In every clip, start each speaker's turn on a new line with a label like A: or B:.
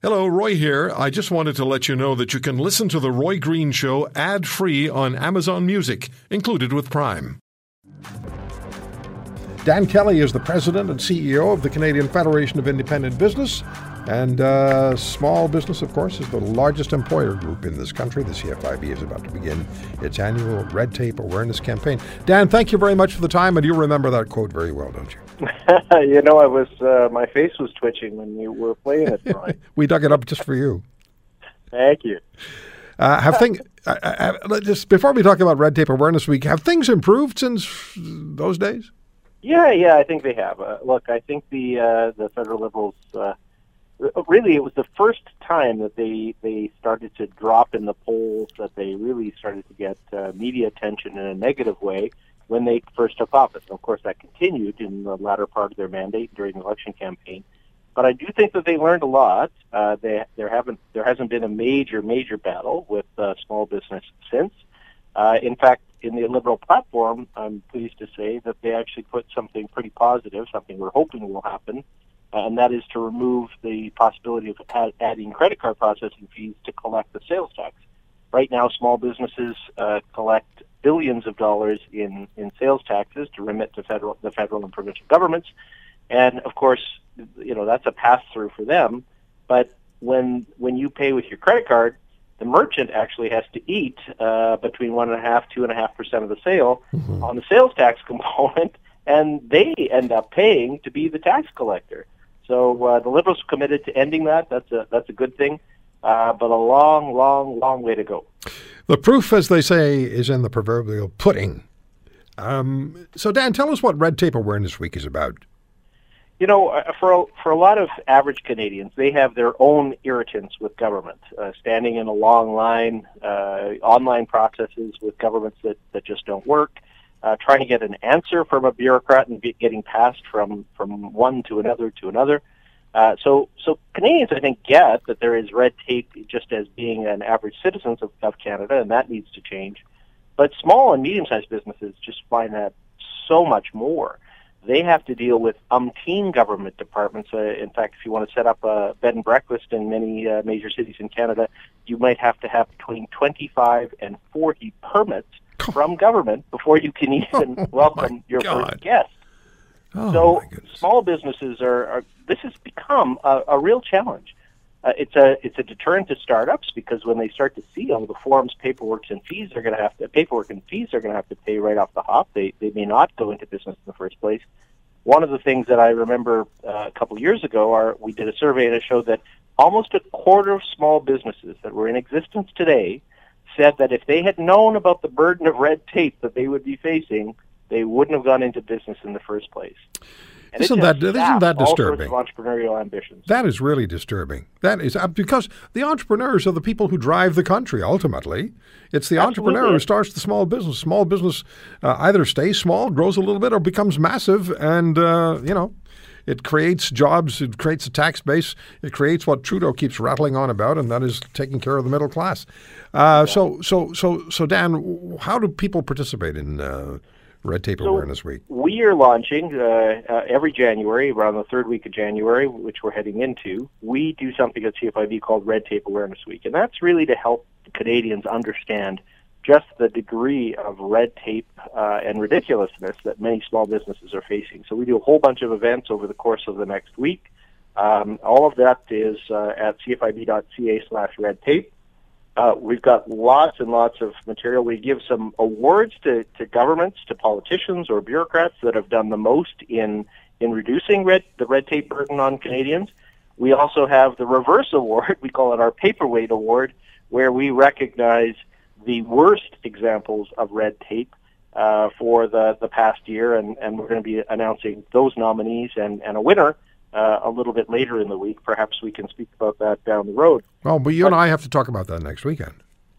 A: Hello, Roy here. I just wanted to let you know that you can listen to The Roy Green Show ad free on Amazon Music, included with Prime. Dan Kelly is the president and CEO of the Canadian Federation of Independent Business. And uh, small business, of course, is the largest employer group in this country. The CFIB is about to begin its annual red tape awareness campaign. Dan, thank you very much for the time, and you remember that quote very well, don't you?
B: you know, I was uh, my face was twitching when you were playing it. Brian.
A: we dug it up just for you.
B: Thank you.
A: Uh, have things uh, uh just before we talk about Red Tape Awareness Week? Have things improved since those days?
B: Yeah, yeah, I think they have. Uh, look, I think the uh, the federal liberals uh, really it was the first time that they they started to drop in the polls that they really started to get uh, media attention in a negative way when they first took office. And of course, that continued in the latter part of their mandate during the election campaign. But I do think that they learned a lot. Uh, they, there haven't there hasn't been a major major battle with uh, small business since. Uh, in fact, in the Liberal platform, I'm pleased to say that they actually put something pretty positive, something we're hoping will happen, and that is to remove the possibility of add, adding credit card processing fees to collect the sales tax. Right now, small businesses uh, collect billions of dollars in, in sales taxes to remit to federal the federal and provincial governments, and of course, you know that's a pass through for them. But when when you pay with your credit card, the merchant actually has to eat uh, between one and a half, two and a half percent of the sale mm-hmm. on the sales tax component, and they end up paying to be the tax collector. So uh, the Liberals committed to ending that. That's a that's a good thing, uh, but a long, long, long way to go.
A: The proof, as they say, is in the proverbial pudding. Um, so, Dan, tell us what Red Tape Awareness Week is about.
B: You know, uh, for a, for a lot of average Canadians, they have their own irritants with government, uh, standing in a long line, uh, online processes with governments that, that just don't work, uh, trying to get an answer from a bureaucrat and be, getting passed from, from one to another to another. Uh, so, so Canadians, I think, get that there is red tape just as being an average citizen of, of Canada, and that needs to change. But small and medium-sized businesses just find that so much more. They have to deal with umpteen government departments. Uh, in fact, if you want to set up a bed and breakfast in many uh, major cities in Canada, you might have to have between 25 and 40 permits from government before you can even oh, welcome your God. first guest. Oh, so small businesses are, are, this has become a, a real challenge. Uh, it's a it's a deterrent to startups because when they start to see all the forms, paperwork, and fees they're going to have to paperwork and fees they're going to have to pay right off the hop, they they may not go into business in the first place. One of the things that I remember uh, a couple of years ago, are we did a survey and it showed that almost a quarter of small businesses that were in existence today said that if they had known about the burden of red tape that they would be facing, they wouldn't have gone into business in the first place.
A: And isn't that isn't that disturbing?
B: entrepreneurial ambitions.
A: That is really disturbing. That is uh, because the entrepreneurs are the people who drive the country. Ultimately, it's the Absolutely. entrepreneur who starts the small business. Small business uh, either stays small, grows a little bit, or becomes massive, and uh, you know. It creates jobs. It creates a tax base. It creates what Trudeau keeps rattling on about, and that is taking care of the middle class. Uh, yeah. So, so, so, so, Dan, how do people participate in uh, Red Tape so Awareness Week?
B: We are launching uh, uh, every January, around the third week of January, which we're heading into. We do something at CFIB called Red Tape Awareness Week, and that's really to help Canadians understand just the degree of red tape uh, and ridiculousness that many small businesses are facing. So we do a whole bunch of events over the course of the next week. Um, all of that is uh, at cfib.ca slash red tape. Uh, we've got lots and lots of material. We give some awards to, to governments, to politicians or bureaucrats that have done the most in in reducing red the red tape burden on Canadians. We also have the reverse award. We call it our paperweight award, where we recognize the worst examples of red tape uh, for the the past year, and, and we're going to be announcing those nominees and, and a winner uh, a little bit later in the week. Perhaps we can speak about that down the road.
A: Well, but you but, and I have to talk about that next weekend.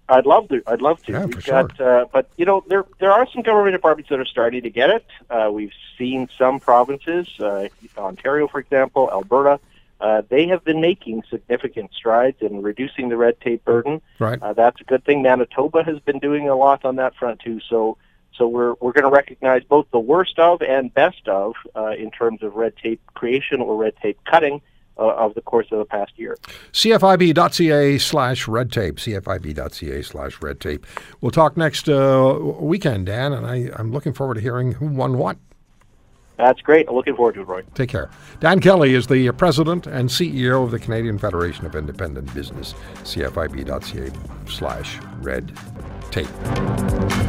B: I'd love to. I'd love to.
A: Yeah, We've for got,
B: sure. Uh, but you know, there there are some government departments that are starting to get it. Uh, we've seen some provinces, uh, Ontario, for example, Alberta. Uh, they have been making significant strides in reducing the red tape burden.
A: Right.
B: Uh, that's a good thing. Manitoba has been doing a lot on that front too. So so we're we're going to recognize both the worst of and best of uh, in terms of red tape creation or red tape cutting uh, of the course of the past year.
A: CFIB.ca slash red tape. CFIB.ca slash red tape. We'll talk next uh, weekend, Dan, and I, I'm looking forward to hearing who won what.
B: That's great. I'm looking forward to it, Roy.
A: Take care. Dan Kelly is the president and CEO of the Canadian Federation of Independent Business, cfib.ca slash red tape.